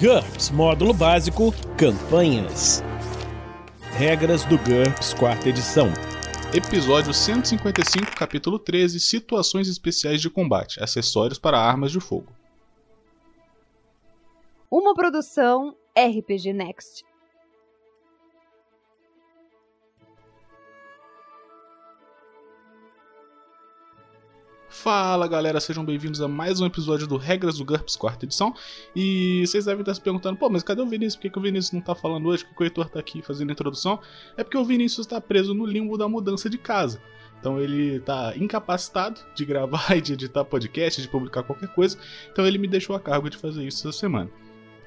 GURPS Módulo Básico Campanhas Regras do GURPS Quarta Edição Episódio 155, capítulo 13 Situações Especiais de Combate Acessórios para Armas de Fogo. Uma produção RPG Next. Fala galera, sejam bem-vindos a mais um episódio do Regras do GURPS, quarta edição. E vocês devem estar se perguntando, pô, mas cadê o Vinícius? Por que, que o Vinícius não tá falando hoje? Por que o Heitor tá aqui fazendo a introdução? É porque o Vinícius está preso no limbo da mudança de casa. Então ele tá incapacitado de gravar e de editar podcast, de publicar qualquer coisa. Então ele me deixou a cargo de fazer isso essa semana.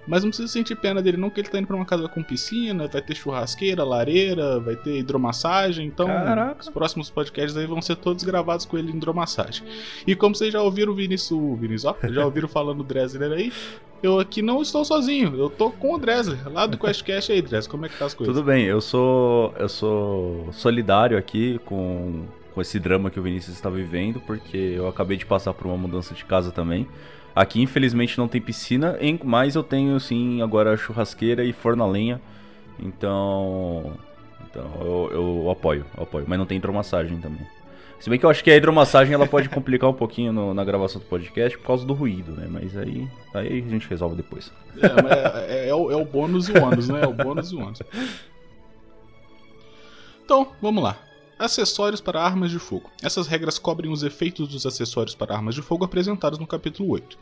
Mas não precisa sentir pena dele, não, que ele tá indo pra uma casa com piscina, vai ter churrasqueira, lareira, vai ter hidromassagem. Então, Caraca. os próximos podcasts aí vão ser todos gravados com ele em hidromassagem. E como vocês já ouviram o Vinícius, o Vinícius, ó, já ouviram falando do Dressler aí, eu aqui não estou sozinho, eu tô com o Dressler, lá do QuestCast aí, Dressler, como é que tá as coisas? Tudo bem, eu sou eu sou solidário aqui com, com esse drama que o Vinícius está vivendo, porque eu acabei de passar por uma mudança de casa também. Aqui, infelizmente, não tem piscina, mas eu tenho, sim, agora churrasqueira e forno a lenha. Então. Então, eu, eu apoio, eu apoio. Mas não tem hidromassagem também. Se bem que eu acho que a hidromassagem ela pode complicar um pouquinho no- na gravação do podcast por causa do ruído, né? Mas aí, aí a gente resolve depois. É, é, é- é o, é o bônus e o ônus, né? É o bônus e o ônus. Então, vamos lá. Acessórios para armas de fogo. Essas regras cobrem os efeitos dos acessórios para armas de fogo apresentados no capítulo 8.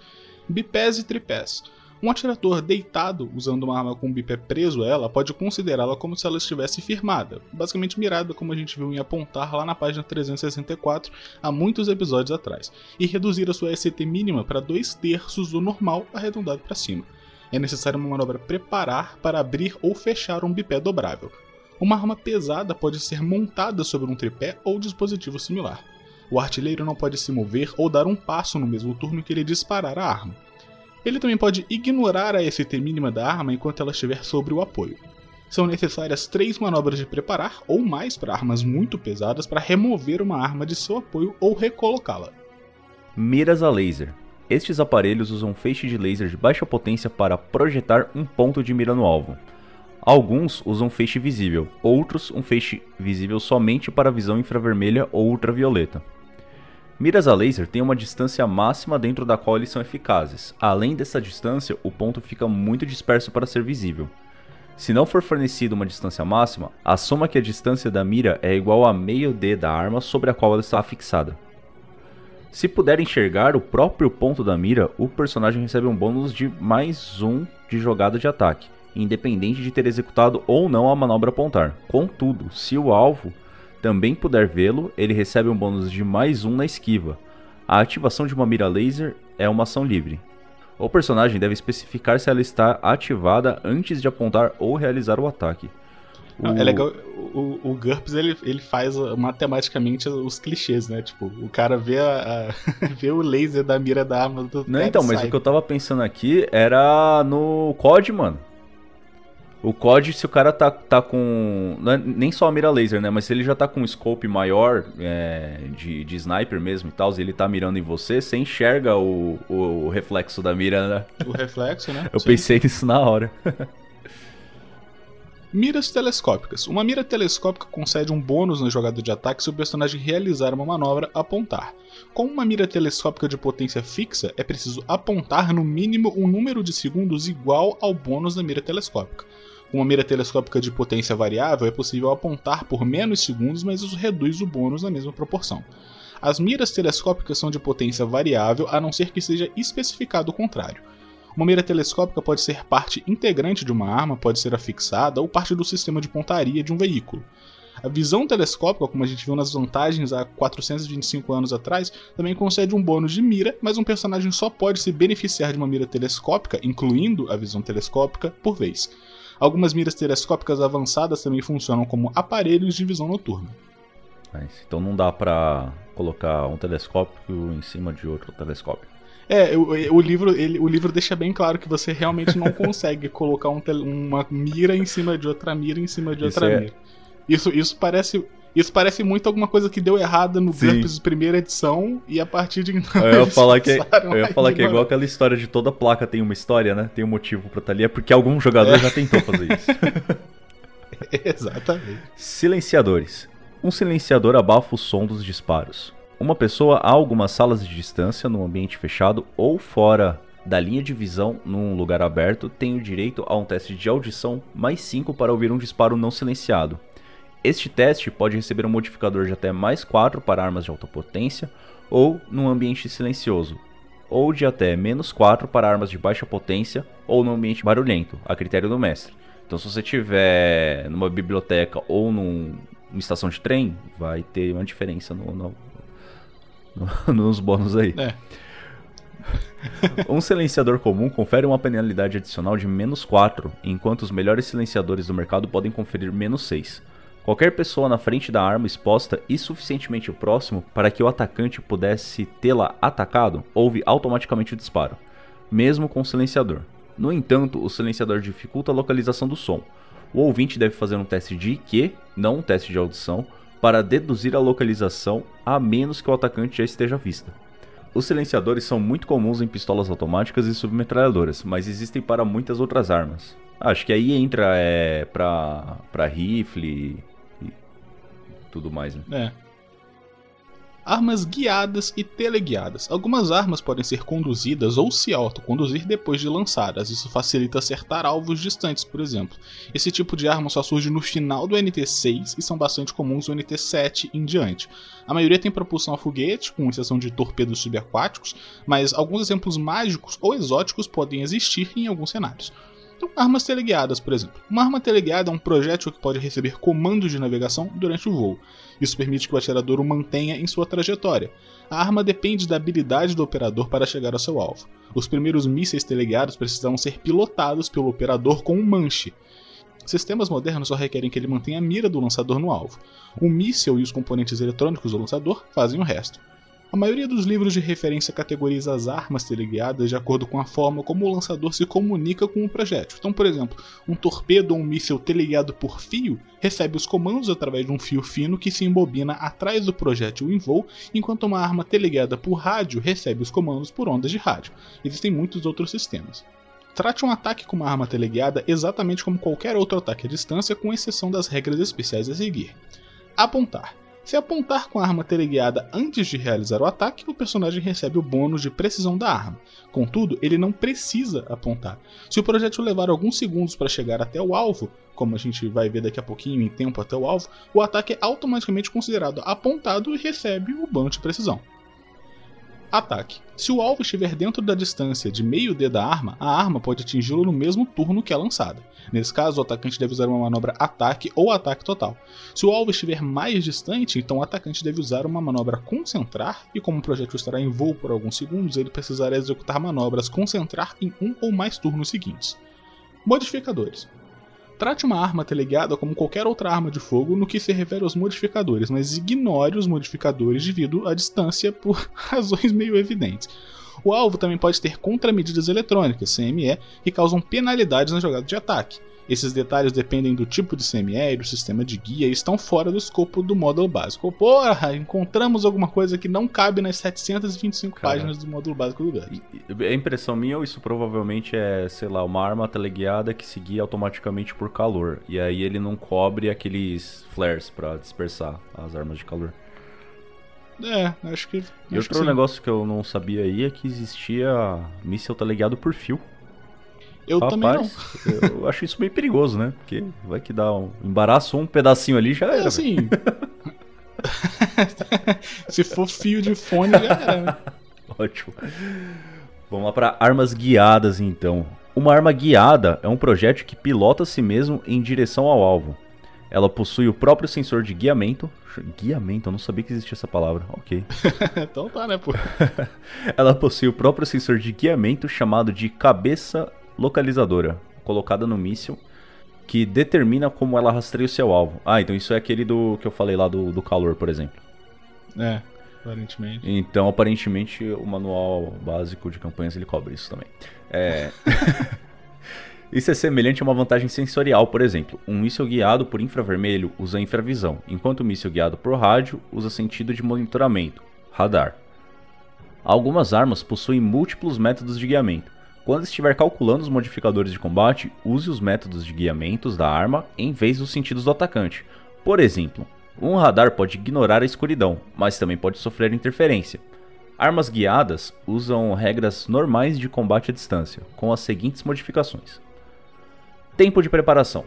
Bipés e tripés. Um atirador deitado usando uma arma com um bipé preso a ela pode considerá-la como se ela estivesse firmada, basicamente mirada, como a gente viu em apontar lá na página 364 há muitos episódios atrás, e reduzir a sua ST mínima para dois terços do normal arredondado para cima é necessária uma manobra preparar para abrir ou fechar um bipé dobrável. Uma arma pesada pode ser montada sobre um tripé ou dispositivo similar. O artilheiro não pode se mover ou dar um passo no mesmo turno que ele disparar a arma. Ele também pode ignorar a ST mínima da arma enquanto ela estiver sobre o apoio. São necessárias três manobras de preparar ou mais para armas muito pesadas para remover uma arma de seu apoio ou recolocá-la. Miras a laser. Estes aparelhos usam feixe de laser de baixa potência para projetar um ponto de mira no alvo. Alguns usam feixe visível, outros um feixe visível somente para visão infravermelha ou ultravioleta. Miras a laser têm uma distância máxima dentro da qual eles são eficazes. Além dessa distância, o ponto fica muito disperso para ser visível. Se não for fornecida uma distância máxima, assuma que a distância da mira é igual a meio D da arma sobre a qual ela está fixada. Se puder enxergar o próprio ponto da mira, o personagem recebe um bônus de mais um de jogada de ataque, independente de ter executado ou não a manobra apontar. Contudo, se o alvo também puder vê-lo, ele recebe um bônus de mais um na esquiva. A ativação de uma mira laser é uma ação livre. O personagem deve especificar se ela está ativada antes de apontar ou realizar o ataque. Não, O- É legal, o, o GURPS ele, ele faz uh, matematicamente os clichês, né? Tipo, o cara vê, a, a- vê o laser da mira da arma do Não, então, mas sai. o que eu tava pensando aqui era no COD, mano. O COD, se o cara tá, tá com. é nem só a mira laser, né? Mas se ele já tá com um scope maior é, de, de sniper mesmo e tal, e ele tá mirando em você, você enxerga o, o, o reflexo da mira, né? O reflexo, né? Eu Sim. pensei nisso na hora. Miras telescópicas. Uma mira telescópica concede um bônus na jogada de ataque se o personagem realizar uma manobra apontar. Com uma mira telescópica de potência fixa, é preciso apontar no mínimo um número de segundos igual ao bônus da mira telescópica. Com uma mira telescópica de potência variável, é possível apontar por menos segundos, mas isso reduz o bônus na mesma proporção. As miras telescópicas são de potência variável, a não ser que seja especificado o contrário. Uma mira telescópica pode ser parte integrante de uma arma, pode ser afixada ou parte do sistema de pontaria de um veículo. A visão telescópica, como a gente viu nas vantagens há 425 anos atrás, também concede um bônus de mira, mas um personagem só pode se beneficiar de uma mira telescópica, incluindo a visão telescópica, por vez. Algumas miras telescópicas avançadas também funcionam como aparelhos de visão noturna. Mas, então não dá pra colocar um telescópio em cima de outro telescópio. É, o, o livro, ele, o livro deixa bem claro que você realmente não consegue colocar um uma mira em cima de outra mira em cima de Isso outra é- mira. Isso, isso parece. Isso parece muito alguma coisa que deu errado no. GURPS primeira edição e a partir de então. Eu ia falar que, eu ia falar que é igual aquela história de toda placa tem uma história, né? Tem um motivo pra estar ali. É porque algum jogador É. já tentou fazer isso. Exatamente. Silenciadores. Um silenciador abafa o som dos disparos. Uma pessoa a algumas salas de distância, num ambiente fechado ou fora da linha de visão, num lugar aberto, tem o direito a um teste de audição mais 5 para ouvir um disparo não silenciado. Este teste pode receber um modificador de até mais 4 para armas de alta potência ou num ambiente silencioso, ou de até menos 4 para armas de baixa potência ou num ambiente barulhento, a critério do mestre. Então, se você tiver numa biblioteca ou num, numa estação de trem, vai ter uma diferença no, no- no- nos bônus aí. É. Um silenciador comum confere uma penalidade adicional de menos 4, enquanto os melhores silenciadores do mercado podem conferir menos 6. Qualquer pessoa na frente da arma exposta e suficientemente próximo para que o atacante pudesse tê-la atacado, ouve automaticamente o disparo, mesmo com o silenciador. No entanto, o silenciador dificulta a localização do som. O ouvinte deve fazer um teste de IQ, não um teste de audição, para deduzir a localização a menos que o atacante já esteja à vista. Os silenciadores são muito comuns em pistolas automáticas e submetralhadoras, mas existem para muitas outras armas. Acho que aí entra é, pra rifle e tudo mais, né? É. Armas guiadas e teleguiadas. Algumas armas podem ser conduzidas ou se autoconduzir depois de lançadas. Isso facilita acertar alvos distantes, por exemplo. Esse tipo de arma só surge no final do NT6 e são bastante comuns no NT7 em diante. A maioria tem propulsão a foguete, com exceção de torpedos subaquáticos, mas alguns exemplos mágicos ou exóticos podem existir em alguns cenários. Então, armas teleguiadas, por exemplo. Uma arma teleguiada é um projétil que pode receber comandos de navegação durante o voo. Isso permite que o atirador o mantenha em sua trajetória. A arma depende da habilidade do operador para chegar ao seu alvo. Os primeiros mísseis teleguiados precisavam ser pilotados pelo operador com um manche. Sistemas modernos só requerem que ele mantenha a mira do lançador no alvo. O míssil e os componentes eletrônicos do lançador fazem o resto. A maioria dos livros de referência categoriza as armas teleguiadas de acordo com a forma como o lançador se comunica com o projétil. Então, por exemplo, um torpedo ou um míssil teleguiado por fio recebe os comandos através de um fio fino que se embobina atrás do projétil em voo, enquanto uma arma teleguiada por rádio recebe os comandos por ondas de rádio. Existem muitos outros sistemas. Trate um ataque com uma arma teleguiada exatamente como qualquer outro ataque à distância, com exceção das regras especiais a seguir. Apontar. Se apontar com a arma teleguiada antes de realizar o ataque, o personagem recebe o bônus de precisão da arma. Contudo, ele não precisa apontar. Se o projétil levar alguns segundos para chegar até o alvo, como a gente vai ver daqui a pouquinho em tempo até o alvo, o ataque é automaticamente considerado apontado e recebe o bônus de precisão. Ataque. Se o alvo estiver dentro da distância de meio D da arma, a arma pode atingi-lo no mesmo turno que é lançada. Nesse caso, o atacante deve usar uma manobra ataque ou ataque total. Se o alvo estiver mais distante, então o atacante deve usar uma manobra concentrar, e como o projétil estará em voo por alguns segundos, ele precisará executar manobras concentrar em um ou mais turnos seguintes. Modificadores. Trate uma arma teleguiada como qualquer outra arma de fogo no que se refere aos modificadores, mas ignore os modificadores devido à distância por razões meio evidentes. O alvo também pode ter contramedidas eletrônicas, CME, que causam penalidades na jogada de ataque. Esses detalhes dependem do tipo de CME e do sistema de guia e estão fora do escopo do módulo básico. Porra, encontramos alguma coisa que não cabe nas 725 Cara. páginas do módulo básico do GURPS. É impressão minha ou isso provavelmente é, sei lá, uma arma teleguiada que se guia automaticamente por calor. E aí ele não cobre aqueles flares pra dispersar as armas de calor. É, acho que. E acho que outro sim. negócio que eu não sabia aí é que existia míssil teleguiado por fio. Eu também não. Rapaz, eu acho isso meio perigoso, né? Porque vai que dá um embaraço, um pedacinho ali já É era. velho. assim. Se for fio de fone, já era. né? Ótimo. Vamos lá para armas guiadas então. Uma arma guiada é um projétil que pilota a si mesmo em direção ao alvo. Ela possui o próprio sensor de guiamento. Guiamento, eu não sabia que existia essa palavra. Ok. Então tá, né, pô? Ela possui o próprio sensor de guiamento chamado de cabeça localizadora, colocada no míssil, que determina como ela rastreia o seu alvo. Ah, então isso é aquele do que eu falei lá do, do calor, por exemplo. É, aparentemente. Então, aparentemente, o manual básico de campanhas ele cobre isso também. É... Isso é semelhante a uma vantagem sensorial, por exemplo. Um míssil guiado por infravermelho usa infravisão, enquanto o míssil guiado por rádio usa sentido de monitoramento, radar. Algumas armas possuem múltiplos métodos de guiamento. Quando estiver calculando os modificadores de combate, use os métodos de guiamentos da arma em vez dos sentidos do atacante. Por exemplo, um radar pode ignorar a escuridão, mas também pode sofrer interferência. Armas guiadas usam regras normais de combate à distância, com as seguintes modificações: Tempo de preparação.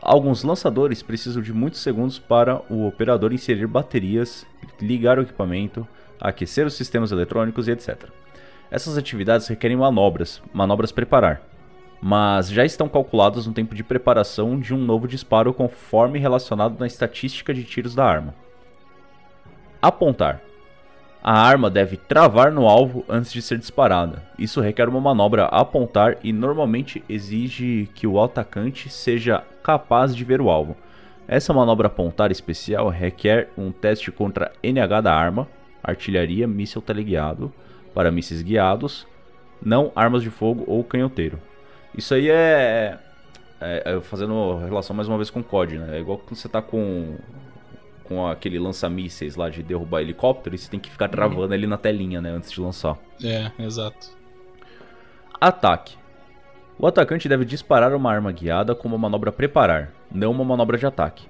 Alguns lançadores precisam de muitos segundos para o operador inserir baterias, ligar o equipamento, aquecer os sistemas eletrônicos e etc. Essas atividades requerem manobras, manobras preparar, mas já estão calculadas no tempo de preparação de um novo disparo conforme relacionado na estatística de tiros da arma. Apontar. A arma deve travar no alvo antes de ser disparada. Isso requer uma manobra apontar e normalmente exige que o atacante seja capaz de ver o alvo. Essa manobra apontar especial requer um teste contra NH da arma, artilharia, míssil teleguiado, para mísseis guiados, não armas de fogo ou canhoteiro. Isso aí é, é, é fazendo relação mais uma vez com o COD, né? É igual quando você tá com com aquele lança-mísseis lá de derrubar helicóptero e você tem que ficar travando uhum. ele na telinha, né, antes de lançar. É, exato. Ataque. O atacante deve disparar uma arma guiada com uma manobra preparar, não uma manobra de ataque.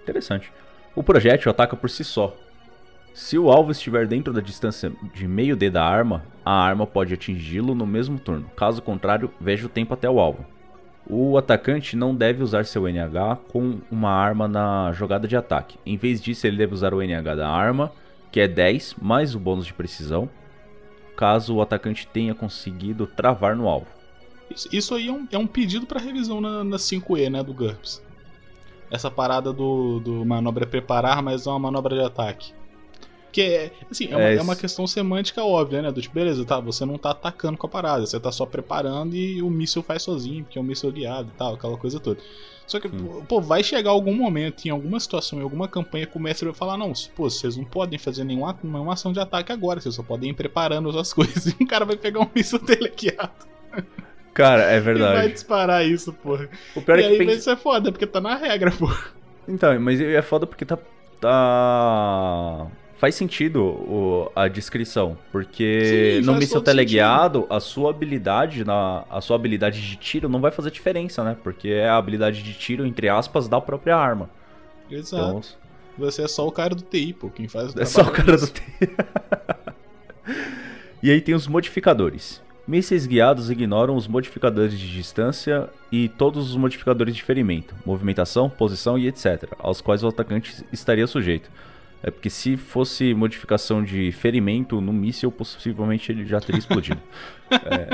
Interessante. O projétil ataca por si só. Se o alvo estiver dentro da distância de meio D da arma, a arma pode atingi-lo no mesmo turno. Caso contrário, veja o tempo até o alvo. O atacante não deve usar seu NH com uma arma na jogada de ataque. Em vez disso, ele deve usar o NH da arma, que é 10 mais o bônus de precisão, caso o atacante tenha conseguido travar no alvo. Isso, aí é um, é um pedido para revisão na, na 5E, né, do GURPS. Essa parada do, do manobra preparar, mas não uma manobra de ataque. Que é, assim, é, uma, é, é uma questão semântica óbvia, né? Do tipo, beleza, tá, você não tá atacando com a parada, você tá só preparando e o míssil faz sozinho, porque é um míssil guiado e tal, aquela coisa toda. Só que, Sim. pô, vai chegar algum momento, em alguma situação, em alguma campanha, que o mestre vai falar, não, pô, vocês não podem fazer nenhuma, nenhuma ação de ataque agora, vocês só podem ir preparando as coisas. E o cara vai pegar um míssil teleguiado. Cara, é verdade. E vai disparar isso, porra. O pior e é que aí pensa... isso é foda, porque tá na regra, porra. Então, mas é foda porque tá. tá faz sentido o, a descrição, porque Sim, no míssil teleguiado, sentido. a sua habilidade na a sua habilidade de tiro não vai fazer diferença, né? Porque é a habilidade de tiro entre aspas da própria arma. Exato. Então, você é só o cara do TI, pô, quem faz o É só o cara do TI. e aí tem os modificadores. Mísseis guiados ignoram os modificadores de distância e todos os modificadores de ferimento, movimentação, posição e etc., aos quais o atacante estaria sujeito. É porque se fosse modificação de ferimento no míssil, possivelmente ele já teria explodido. é...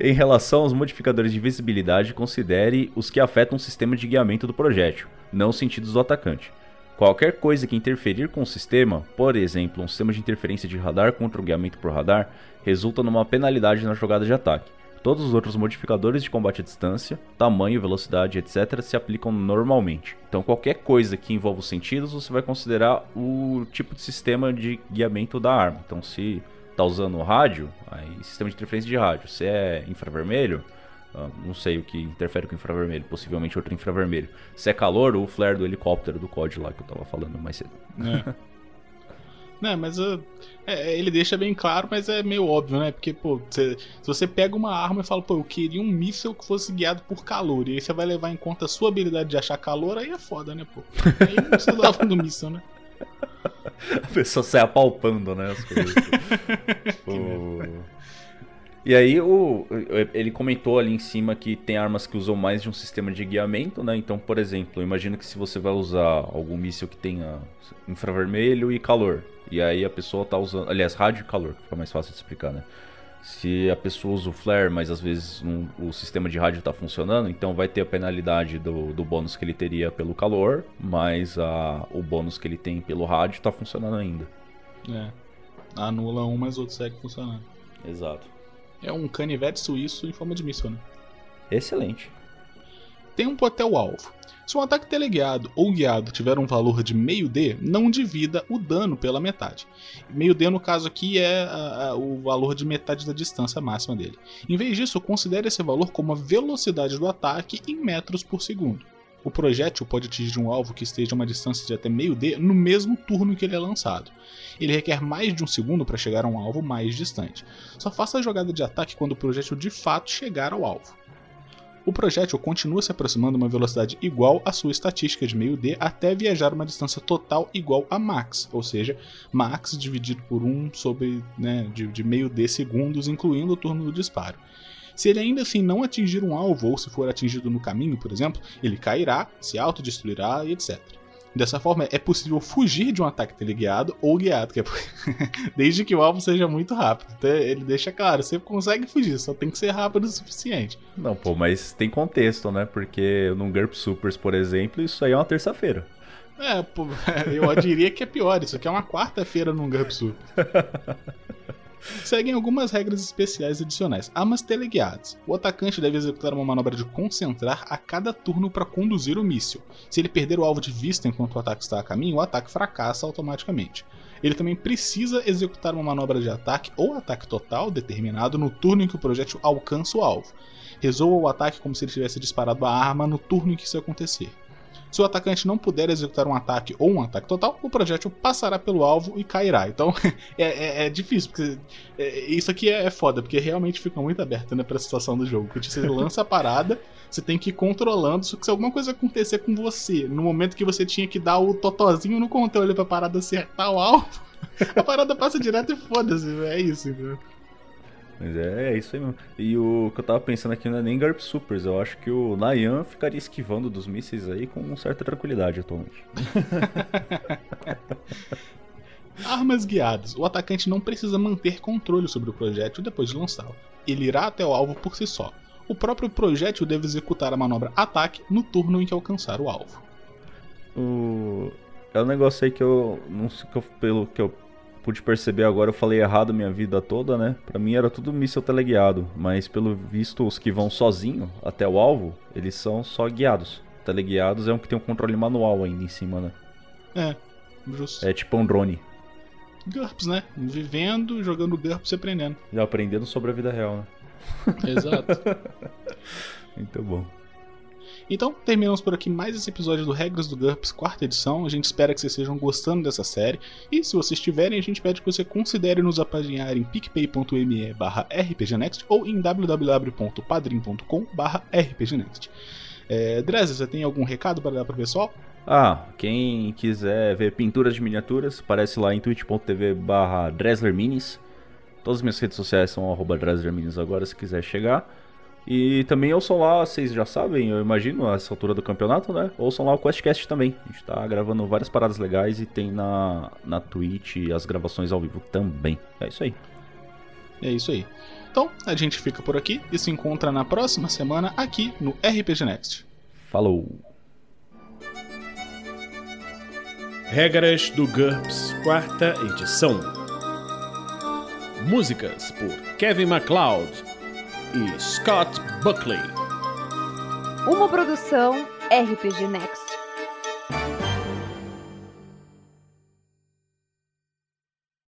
em relação aos modificadores de visibilidade, considere os que afetam o sistema de guiamento do projétil, não os sentidos do atacante. Qualquer coisa que interferir com o sistema, por exemplo, um sistema de interferência de radar contra o guiamento por radar, resulta numa penalidade na jogada de ataque. Todos os outros modificadores de combate à distância, tamanho, velocidade, etc., se aplicam normalmente. Então, qualquer coisa que envolva os sentidos, você vai considerar o tipo de sistema de guiamento da arma. Então, se está usando rádio, aí sistema de interferência de rádio. Se é infravermelho, ah, não sei o que interfere com infravermelho, possivelmente outro infravermelho. Se é calor, o flare do helicóptero do COD lá que eu estava falando mais cedo. É. Né, mas uh, é, ele deixa bem claro, mas é meio óbvio, né? Porque, pô, cê, se você pega uma arma e fala, pô, eu queria um míssil que fosse guiado por calor, e aí você vai levar em conta a sua habilidade de achar calor, aí é foda, né, pô? Aí não precisava do míssil, né? A pessoa sai apalpando, né, as coisas. o... E aí o, ele comentou ali em cima que tem armas que usam mais de um sistema de guiamento, né? Então, por exemplo, imagina que se você vai usar algum míssil que tenha infravermelho e calor, e aí a pessoa tá usando. Aliás, rádio e calor, fica mais fácil de explicar, né? Se a pessoa usa o flare, mas às vezes um, o sistema de rádio está funcionando, então vai ter a penalidade do, do bônus que ele teria pelo calor, mas a, o bônus que ele tem pelo rádio está funcionando ainda. É. Anula um, mas o outro segue funcionando. Exato. É um canivete suíço em forma de míssil, né? Excelente. tempo até o alvo. Se um ataque teleguiado ou guiado tiver um valor de meio D, não divida o dano pela metade. Meio D, no caso aqui, é a, a, o valor de metade da distância máxima dele. Em vez disso, considere esse valor como a velocidade do ataque em metros por segundo. O projétil pode atingir um alvo que esteja a uma distância de até meio D no mesmo turno que ele é lançado. Ele requer mais de um segundo para chegar a um alvo mais distante. Só faça a jogada de ataque quando o projétil de fato chegar ao alvo o projétil continua se aproximando a uma velocidade igual à sua estatística de meio D até viajar uma distância total igual a max, ou seja, max dividido por 1 sobre né, de, de meio D segundos, incluindo o turno do disparo. Se ele ainda assim não atingir um alvo, ou se for atingido no caminho, por exemplo, ele cairá, se autodestruirá e etc. Dessa forma, é possível fugir de um ataque teleguiado ou guiado, é desde que o alvo seja muito rápido. Então, ele deixa claro, você consegue fugir, só tem que ser rápido o suficiente. Não, pô, mas tem contexto, né? Porque no GURP Supers, por exemplo, isso aí é uma terça-feira. É, pô, eu diria que é pior, isso aqui é uma quarta-feira num GURP Super. seguem algumas regras especiais adicionais. Armas teleguiadas. O atacante deve executar uma manobra de concentrar a cada turno para conduzir o míssil. Se ele perder o alvo de vista enquanto o ataque está a caminho, o ataque fracassa automaticamente. Ele também precisa executar uma manobra de ataque ou ataque total determinado no turno em que o projétil alcança o alvo. Resolva o ataque como se ele tivesse disparado a arma no turno em que isso acontecer. Se o atacante não puder executar um ataque ou um ataque total, o projétil passará pelo alvo e cairá. Então é, é, é, difícil, porque é, isso aqui é, é, foda, porque realmente fica muito aberto né, pra situação do jogo. Porque você lança a parada, você tem que ir controlando. Só que se alguma coisa acontecer com você, no momento que você tinha que dar o totozinho no controle pra parada acertar o alvo, a parada passa direto e foda-se. É isso, entendeu? Mas é, é, isso aí mesmo. E o que eu tava pensando aqui não é nem Garp Supers. Eu acho que o Nayan ficaria esquivando dos mísseis aí com certa tranquilidade atualmente. Armas guiadas. O atacante não precisa manter controle sobre o projétil depois de lançá-lo. Ele irá até o alvo por si só. O próprio projétil deve executar a manobra ataque no turno em que alcançar o alvo. O... É um negócio aí que eu não sei que eu, pelo que eu pude perceber agora, eu falei errado minha vida toda, né? Pra mim era tudo míssil teleguiado, mas pelo visto os que vão sozinho até o alvo, eles são só guiados. Teleguiados é um que tem um controle manual ainda em cima, né? É, justo. É tipo um drone. GURPS, né? Vivendo, jogando GURPS e aprendendo. E aprendendo sobre a vida real, né? Exato. Muito bom. Então, terminamos por aqui mais esse episódio do Regras do GURPS, quarta edição. A gente espera que vocês estejam gostando dessa série. E se vocês estiverem, a gente pede que você considere nos apadrinhar em picpay.me barra rpgnext ou em www.padrim.com barra rpgnext. É, você tem algum recado para dar para o pessoal? Ah, quem quiser ver pinturas de miniaturas, aparece lá em twitch.tv barra. Todas as minhas redes sociais são arroba agora, se quiser chegar. E também ouçam lá, vocês já sabem, eu imagino, a essa altura do campeonato, né? Ouçam lá o QuestCast também. A gente tá gravando várias paradas legais e tem na, na Twitch as gravações ao vivo também. É isso aí. É isso aí. Então, a gente fica por aqui e se encontra na próxima semana aqui no RPG Next. Falou! Regras do GURPS, quarta edição. Músicas por Kevin MacLeod e Scott Buckley. Uma produção RPG Next.